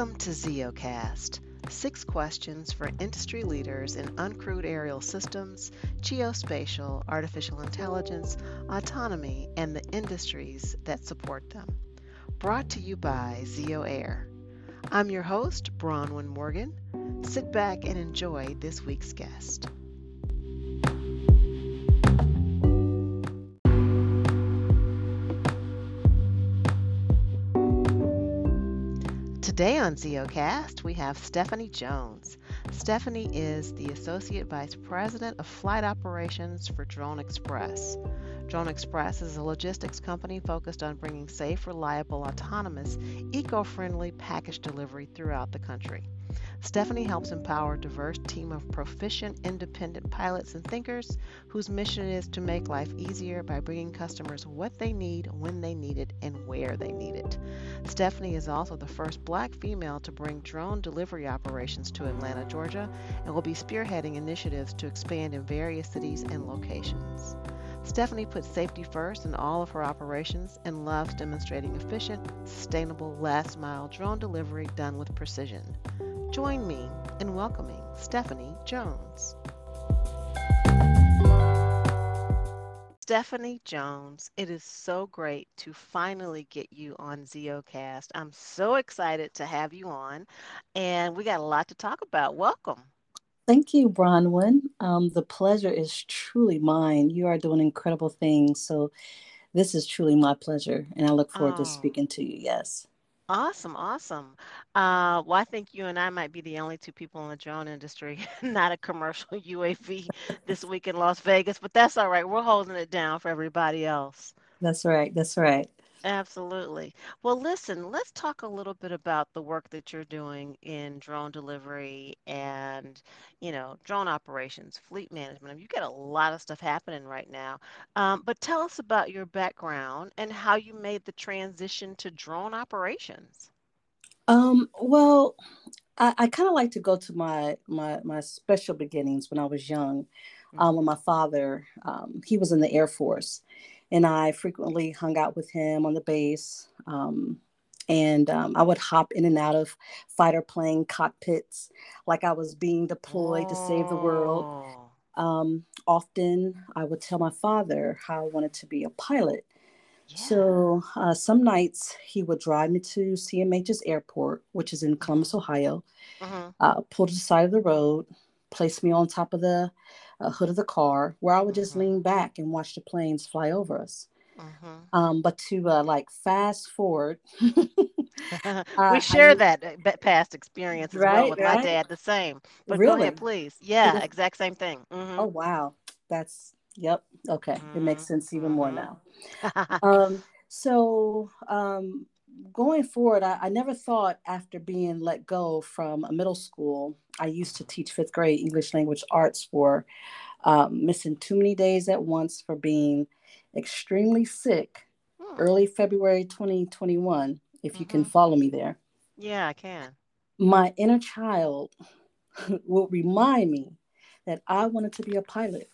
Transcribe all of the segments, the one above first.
Welcome to ZeoCast. Six questions for industry leaders in uncrewed aerial systems, geospatial, artificial intelligence, autonomy, and the industries that support them. Brought to you by Zeo Air. I'm your host, Bronwyn Morgan. Sit back and enjoy this week's guest. Today on ZeoCast, we have Stephanie Jones. Stephanie is the Associate Vice President of Flight Operations for Drone Express. Drone Express is a logistics company focused on bringing safe, reliable, autonomous, eco friendly package delivery throughout the country. Stephanie helps empower a diverse team of proficient, independent pilots and thinkers whose mission is to make life easier by bringing customers what they need, when they need it, and where they need it. Stephanie is also the first black female to bring drone delivery operations to Atlanta, Georgia, and will be spearheading initiatives to expand in various cities and locations. Stephanie puts safety first in all of her operations and loves demonstrating efficient, sustainable, last mile drone delivery done with precision. Join me in welcoming Stephanie Jones. Stephanie Jones, it is so great to finally get you on ZeoCast. I'm so excited to have you on, and we got a lot to talk about. Welcome. Thank you, Bronwyn. Um, the pleasure is truly mine. You are doing incredible things. So, this is truly my pleasure, and I look forward oh. to speaking to you. Yes. Awesome, awesome. Uh, well, I think you and I might be the only two people in the drone industry, not a commercial UAV this week in Las Vegas, but that's all right. We're holding it down for everybody else. That's right. That's right. Absolutely. Well, listen, let's talk a little bit about the work that you're doing in drone delivery and, you know, drone operations, fleet management. You've got a lot of stuff happening right now. Um, but tell us about your background and how you made the transition to drone operations. Um, well, I, I kind of like to go to my my my special beginnings when I was young. Um, mm-hmm. when my father, um, he was in the Air Force, and I frequently hung out with him on the base. Um, and um, I would hop in and out of fighter plane cockpits like I was being deployed to save the world. Um, often I would tell my father how I wanted to be a pilot. Yeah. So uh, some nights he would drive me to CMH's airport, which is in Columbus, Ohio, uh-huh. uh, pull to the side of the road, place me on top of the uh, hood of the car where I would just mm-hmm. lean back and watch the planes fly over us. Mm-hmm. Um, but to uh, like fast forward, uh, we share I, that uh, past experience as right, well with right? my dad. The same, but really? go ahead, please. Yeah, was, exact same thing. Mm-hmm. Oh wow, that's yep. Okay, mm-hmm. it makes sense even more mm-hmm. now. um, so um, going forward, I, I, never thought after being let go from a middle school, I used to teach fifth grade English language arts for um, missing too many days at once for being extremely sick hmm. early February 2021, if mm-hmm. you can mm-hmm. follow me there. Yeah, I can. My inner child will remind me that I wanted to be a pilot.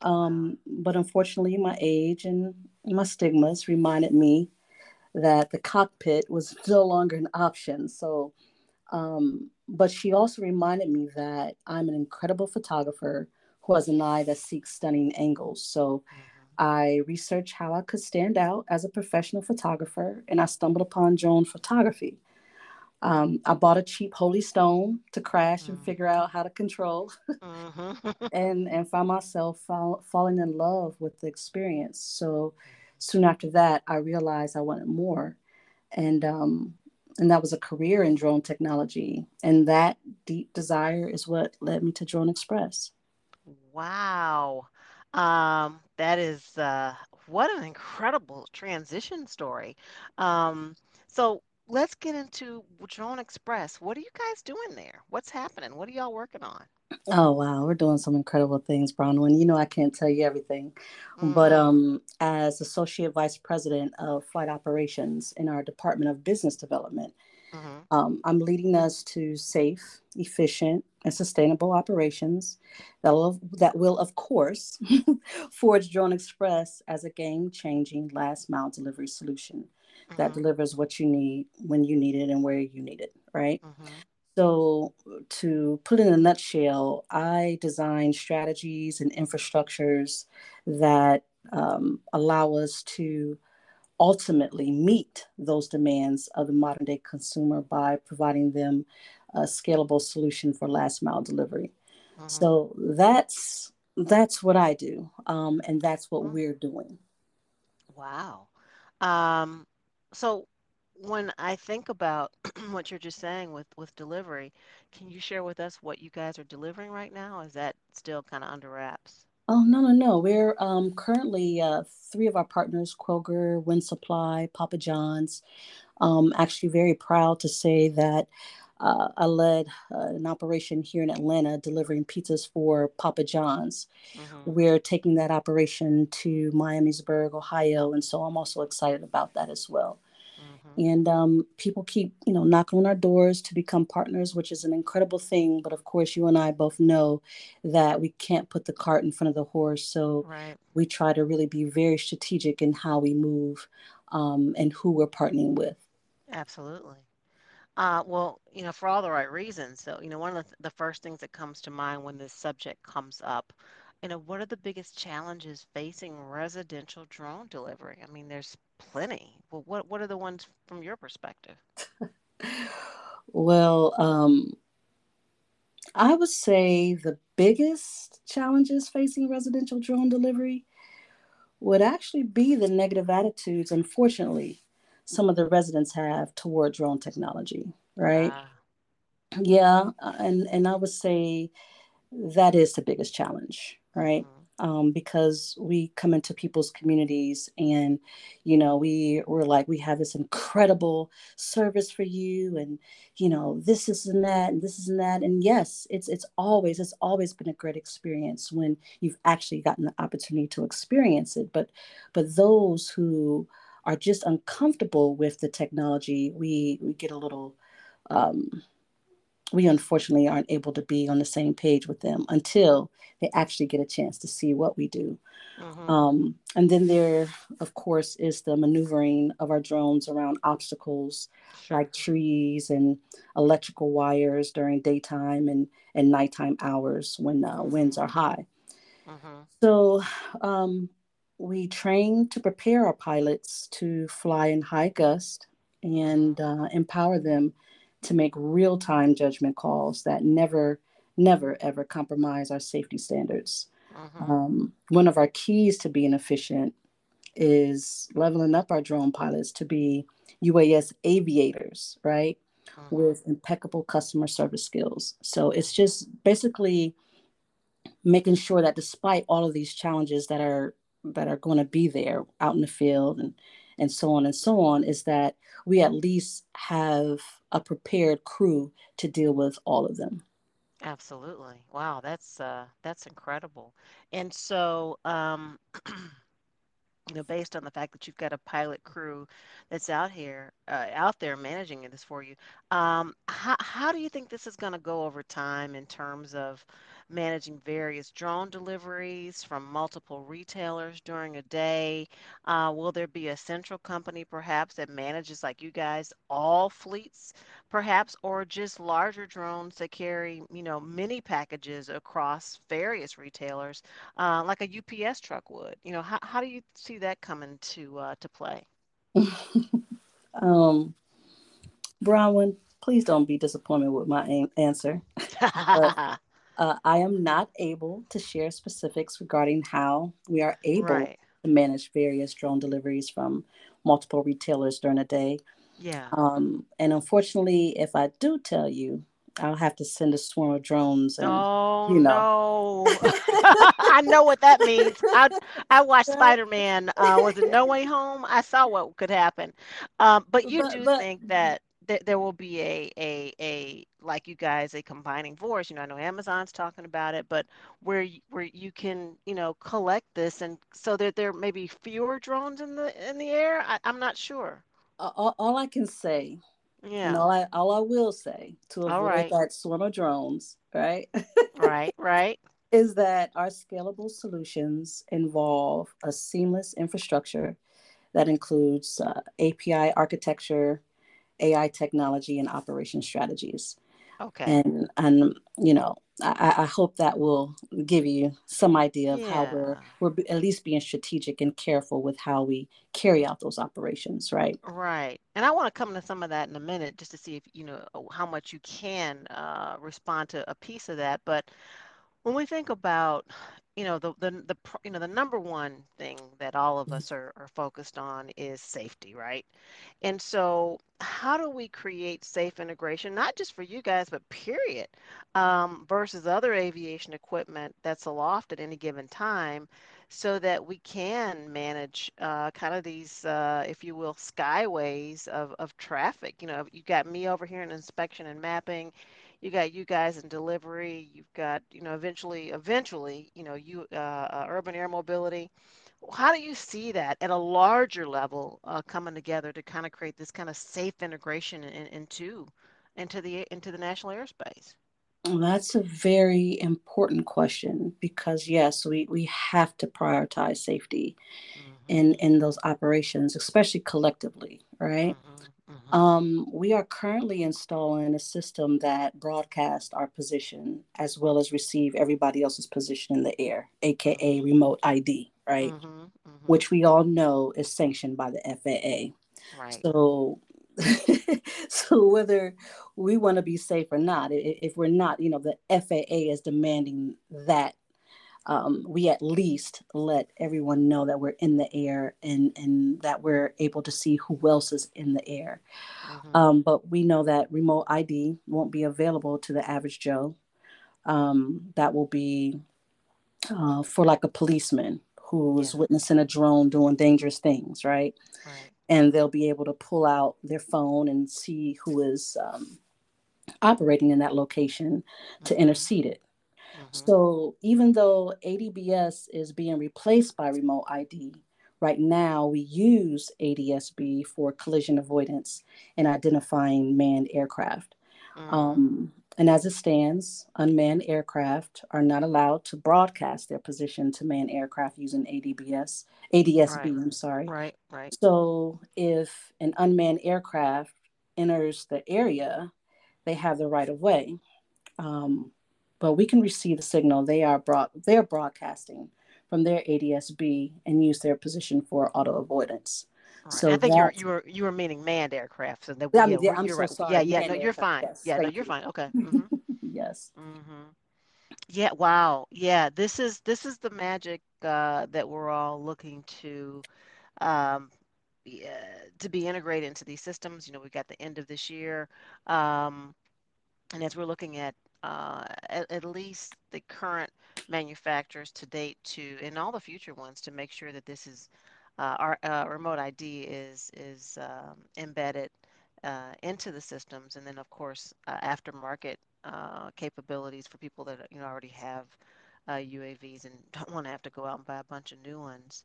Um, but unfortunately, my age and my stigmas reminded me that the cockpit was no longer an option. So, um, but she also reminded me that I'm an incredible photographer who has an eye that seeks stunning angles. So, mm-hmm. I researched how I could stand out as a professional photographer, and I stumbled upon drone photography. Um, I bought a cheap Holy Stone to crash mm-hmm. and figure out how to control, mm-hmm. and and find myself fall, falling in love with the experience. So soon after that, I realized I wanted more. And, um, and that was a career in drone technology. And that deep desire is what led me to Drone Express. Wow. Um, that is uh, what an incredible transition story. Um, so let's get into Drone Express. What are you guys doing there? What's happening? What are y'all working on? Oh wow, we're doing some incredible things, Bronwyn. You know I can't tell you everything, mm. but um, as associate vice president of flight operations in our Department of Business Development, mm-hmm. um, I'm leading us to safe, efficient, and sustainable operations that will, that will of course, forge Drone Express as a game-changing last mile delivery solution. Mm-hmm. that delivers what you need when you need it and where you need it, right? Mm-hmm. So, to put in a nutshell, I design strategies and infrastructures that um, allow us to ultimately meet those demands of the modern day consumer by providing them a scalable solution for last mile delivery. Mm-hmm. So that's that's what I do, um, and that's what mm-hmm. we're doing. Wow. Um, so when I think about what you're just saying with with delivery, can you share with us what you guys are delivering right now? Is that still kind of under wraps? Oh no no no! We're um, currently uh, three of our partners: Kroger, Winsupply, Papa John's. Um, actually, very proud to say that uh, I led uh, an operation here in Atlanta delivering pizzas for Papa John's. Mm-hmm. We're taking that operation to Miamisburg, Ohio, and so I'm also excited about that as well. Mm-hmm. And um, people keep, you know, knocking on our doors to become partners, which is an incredible thing. But of course, you and I both know that we can't put the cart in front of the horse. So right. we try to really be very strategic in how we move um, and who we're partnering with. Absolutely. Uh, well, you know, for all the right reasons. So, you know, one of the, the first things that comes to mind when this subject comes up, you know, what are the biggest challenges facing residential drone delivery? I mean, there's plenty. Well, what what are the ones from your perspective? well, um, I would say the biggest challenges facing residential drone delivery would actually be the negative attitudes, unfortunately, some of the residents have toward drone technology, right? Ah. Yeah, and and I would say that is the biggest challenge, right? Mm-hmm. Um, because we come into people's communities and you know we we're like we have this incredible service for you and you know this is and that and this is and that and yes it's it's always it's always been a great experience when you've actually gotten the opportunity to experience it but but those who are just uncomfortable with the technology, we we get a little um, we unfortunately aren't able to be on the same page with them until they actually get a chance to see what we do. Mm-hmm. Um, and then there, of course, is the maneuvering of our drones around obstacles sure. like trees and electrical wires during daytime and, and nighttime hours when uh, winds are high. Mm-hmm. So, um, we train to prepare our pilots to fly in high gust and uh, empower them to make real time judgment calls that never, never, ever compromise our safety standards. Uh-huh. Um, one of our keys to being efficient is leveling up our drone pilots to be UAS aviators, right? Uh-huh. With impeccable customer service skills. So it's just basically making sure that despite all of these challenges that are that are going to be there out in the field and and so on and so on is that we at least have a prepared crew to deal with all of them. Absolutely. Wow that's uh that's incredible. And so um you know, based on the fact that you've got a pilot crew that's out here, uh, out there managing this for you, um, how, how do you think this is going to go over time in terms of managing various drone deliveries from multiple retailers during a day? Uh, will there be a central company perhaps that manages, like you guys, all fleets perhaps, or just larger drones that carry, you know, many packages across various retailers, uh, like a UPS truck would? You know, how, how do you see that coming to, uh, to play? um, Bronwyn, please don't be disappointed with my answer. but, uh, I am not able to share specifics regarding how we are able right. to manage various drone deliveries from multiple retailers during a day. Yeah. Um, and unfortunately, if I do tell you, I'll have to send a swarm of drones. And, oh you know. no! I know what that means. I I watched Spider Man. Uh, was it No Way Home? I saw what could happen. Um, but you but, do but, think that th- there will be a, a a like you guys a combining force you know i know amazon's talking about it but where you, where you can you know collect this and so that there may be fewer drones in the in the air I, i'm not sure. All, all i can say yeah. and all I, all I will say to avoid right. that swarm of drones right right right. is that our scalable solutions involve a seamless infrastructure That includes uh, API architecture, AI technology, and operation strategies. Okay. And and you know, I, I hope that will give you some idea of how we're we're at least being strategic and careful with how we carry out those operations, right? Right. And I want to come to some of that in a minute just to see if, you know, how much you can uh, respond to a piece of that. But when we think about, you know, the the the you know the number one thing that all of us are, are focused on is safety, right? And so, how do we create safe integration, not just for you guys, but period, um, versus other aviation equipment that's aloft at any given time, so that we can manage uh, kind of these, uh, if you will, skyways of, of traffic. You know, you got me over here in inspection and mapping you got you guys in delivery you've got you know eventually eventually you know you uh, uh, urban air mobility. How do you see that at a larger level uh, coming together to kind of create this kind of safe integration in, into into the into the national airspace? Well, That's a very important question because yes, we, we have to prioritize safety in, hmm in those operations, especially collectively, right? hmm hmm Um, we are currently installing a system that broadcasts our position as well as receive everybody else's position in the air, aka hmm remote ID, right? hmm hmm Which we all know is sanctioned by the FAA. right So, so whether we want to be safe or not, if we're not, you know, the FAA is demanding that um, we at least let everyone know that we're in the air and and that we're able to see who else is in the air. hmm Um, but we know that remote ID won't be available to the average Joe. Um, that will be uh, for like a policeman who's yeah witnessing a drone doing dangerous things, right? right And they'll be able to pull out their phone and see who is um, operating in that location to hmm intercede it. Hmm So even though ADBS is being replaced by remote ID, right now we use ADSB for collision avoidance and identifying manned aircraft. mm Um, and as it stands, unmanned aircraft are not allowed to broadcast their position to manned aircraft using ADBS, ADSB, right I'm sorry. right right So if an unmanned aircraft enters the area, they have the right of way. Um, but we can receive the signal they are broad, they're broadcasting from their ADSB and use their position for auto avoidance. Right. So I think you're you were you were meaning manned aircraft. So that I yeah, mean, yeah, I'm you're so right. Sorry, yeah. No, manned you're aircraft. fine. Yes, Yeah, no, you're you. fine. Okay. Mhm. yes. Mhm. Yeah. Wow. Yeah. This is this is the magic uh, that we're all looking to um, yeah, to be integrated into these systems. You know, we've got the end of this year, um, and as we're looking at uh, at, at least the current manufacturers to date to and all the future ones to make sure that this is uh, our uh, remote ID is is um, embedded uh, into the systems, and then of course uh, aftermarket uh, capabilities for people that you know already have uh, UAVs and don't want to have to go out and buy a bunch of new ones.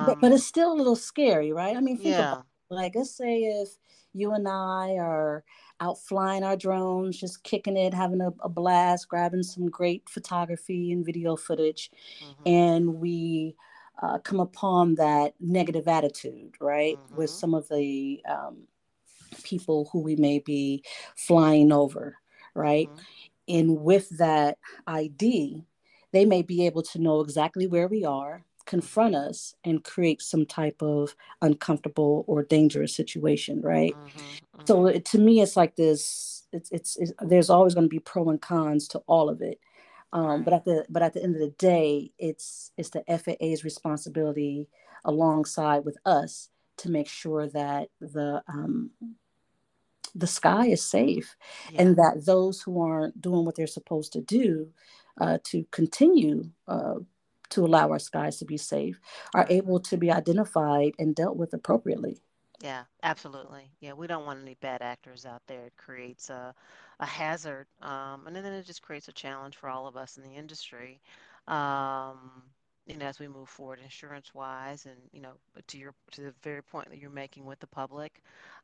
But but Um, it's still a little scary, right? I mean, think about yeah. it. Like, let's say if you and I are out flying our drones, just kicking it, having a, a blast, grabbing some great photography and video footage, Mhm. and we uh, come upon that negative attitude, right? With Mhm. some of the um, people who we may be flying over, right? Mhm. And with that ID, they may be able to know exactly where we are, confront us, and create some type of uncomfortable or dangerous situation, right? Mhm. So it, to me, it's like this. It's, it's, it's there's always going to be pro and cons to all of it. Um, but at the but at the end of the day, it's it's the FAA's responsibility alongside with us to make sure that the um, the sky is safe Yeah. and that those who aren't doing what they're supposed to do uh, to continue uh, to allow our skies to be safe are able to be identified and dealt with appropriately. Yeah, absolutely. Yeah, we don't want any bad actors out there. It creates a, a hazard, um, and then it just creates a challenge for all of us in the industry. Um, you know, as we move forward insurance-wise, and you know, to your to the very point that you're making with the public,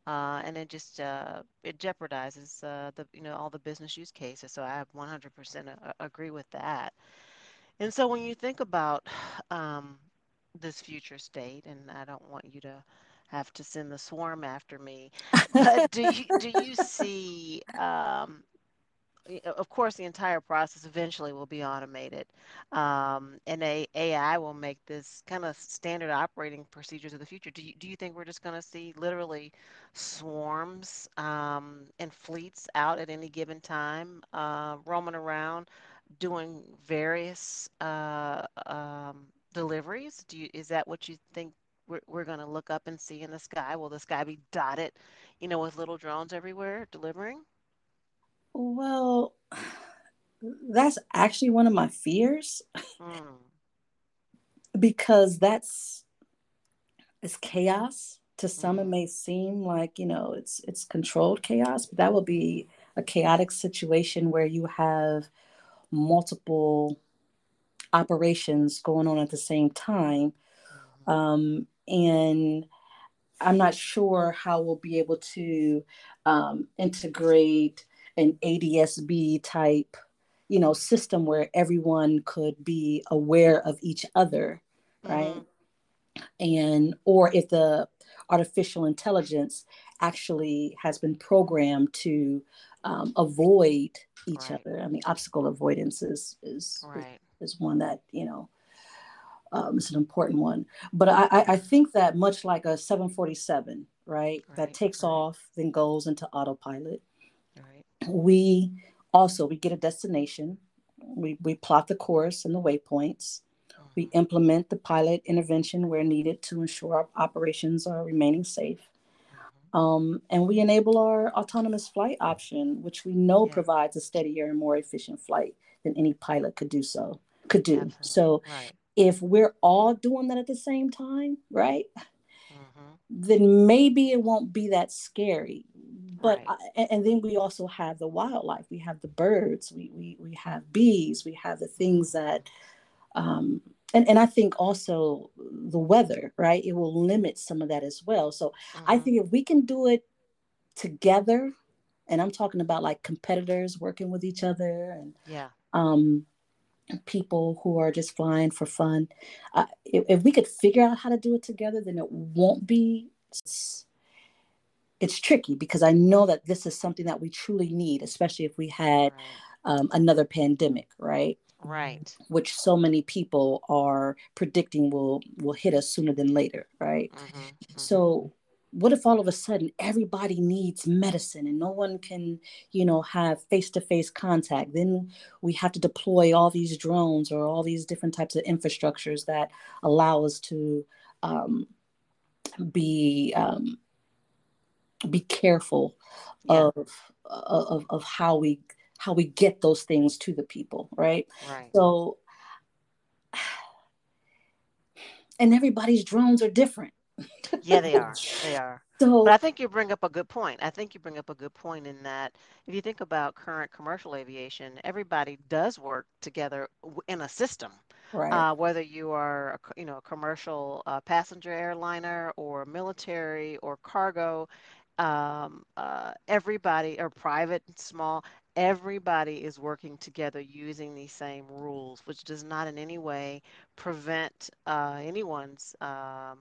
uh, and it just uh, it jeopardizes uh, the you know all the business use cases. So I 100% a- agree with that. And so when you think about um, this future state, and I don't want you to have to send the swarm after me. But do you do you see um, of course, the entire process eventually will be automated. Um, and a, AI will make this kind of standard operating procedures of the future. Do you, do you think we're just going to see literally swarms um, and fleets out at any given time, uh, roaming around, doing various uh, um, deliveries? Do you, is that what you think we're, we're going to look up and see in the sky? Will the sky be dotted, you know, with little drones everywhere delivering? Well, that's actually one of my fears Mm, because that's it's chaos. To some, it mhm. may seem like you know it's it's controlled chaos, but that will be a chaotic situation where you have multiple operations going on at the same time, Mhm. um, and I'm not sure how we'll be able to um, integrate an ADSB type, you know, system where everyone could be aware of each other, right? Mhm. And or if the artificial intelligence actually has been programmed to um, avoid each Right. other. I mean, obstacle avoidance is is is, Right. is one that you know um, is an important one. But I, I think that much like a 747, right, that takes Right. off, then goes into autopilot, Right. we also we get a destination. We, we plot the course and the waypoints. We Mhm. implement the pilot intervention where needed to ensure our operations are remaining safe. Um, and we enable our autonomous flight option, which we know Yeah. provides a steadier and more efficient flight than any pilot could do so could do. Absolutely. So Right. if we're all doing that at the same time, right, Mhm. then maybe it won't be that scary. But Right. I, and then we also have the wildlife. We have the birds. We we we have bees. We have the things that um, and and I think also the weather, right? It will limit some of that as well. So I Mhm. think if we can do it together, and I'm talking about like competitors working with each other and Yeah. um, people who are just flying for fun. Uh, if, if we could figure out how to do it together, then it won't be. It's, it's tricky because I know that this is something that we truly need, especially if we had um, another pandemic, right? Right. Which so many people are predicting will will hit us sooner than later, right? Mhm. Mhm. So what if all of a sudden everybody needs medicine and no one can, you know, have face-to-face contact? Then we have to deploy all these drones or all these different types of infrastructures that allow us to um, be um, be careful Yeah. of, of of how we how we get those things to the people, right? Right. So and everybody's drones are different. Yeah, they are. They are. But so I think you bring up a good point. I think you bring up a good point in that if you think about current commercial aviation, everybody does work together in a system. right, Uh, whether you are, you know, a commercial uh, passenger airliner or military or cargo, um, uh, everybody or private, small, everybody is working together using these same rules, which does not in any way prevent uh, anyone's um,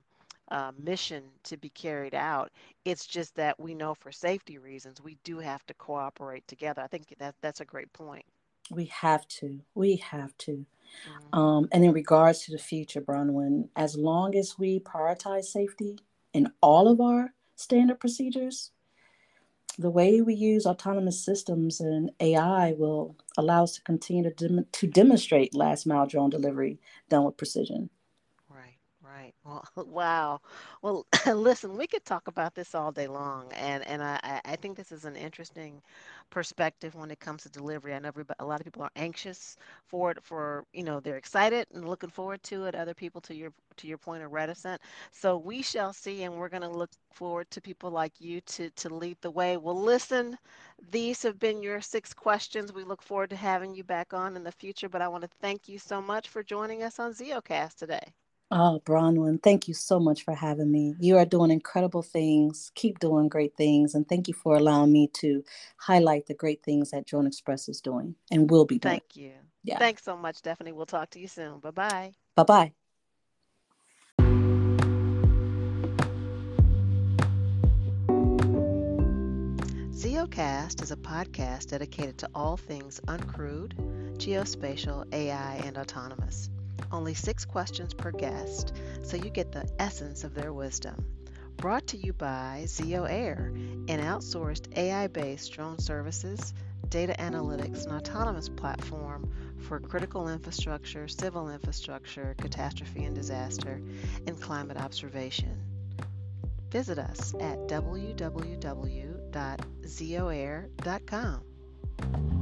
uh, mission to be carried out. It's just that we know for safety reasons we do have to cooperate together. I think that that's a great point. we have to. We have to. hmm Um, and in regards to the future, Bronwyn, as long as we prioritize safety in all of our standard procedures, the way we use autonomous systems and AI will allow us to continue to, dem- to demonstrate last mile drone delivery done with precision. Right. Well, wow. Well, listen, we could talk about this all day long, and and I I think this is an interesting perspective when it comes to delivery. I know everybody, a lot of people are anxious for it, for you know they're excited and looking forward to it. Other people, to your to your point, are reticent. So we shall see, and we're going to look forward to people like you to to lead the way. Well, listen, these have been your six questions. We look forward to having you back on in the future, but I want to thank you so much for joining us on ZeoCast today. Oh, Bronwyn, thank you so much for having me. You are doing incredible things. Keep doing great things. And thank you for allowing me to highlight the great things that Drone Express is doing and will be doing. Thank you. Yeah. Thanks so much, Stephanie. We'll talk to you soon. Bye bye. Bye bye. ZeoCast is a podcast dedicated to all things uncrewed, geospatial, AI, and autonomous. Only six questions per guest, so you get the essence of their wisdom. Brought to you by Zeo Air, an outsourced AI based drone services, data analytics, and autonomous platform for critical infrastructure, civil infrastructure, catastrophe and disaster, and climate observation. Visit us at www.zeoair.com.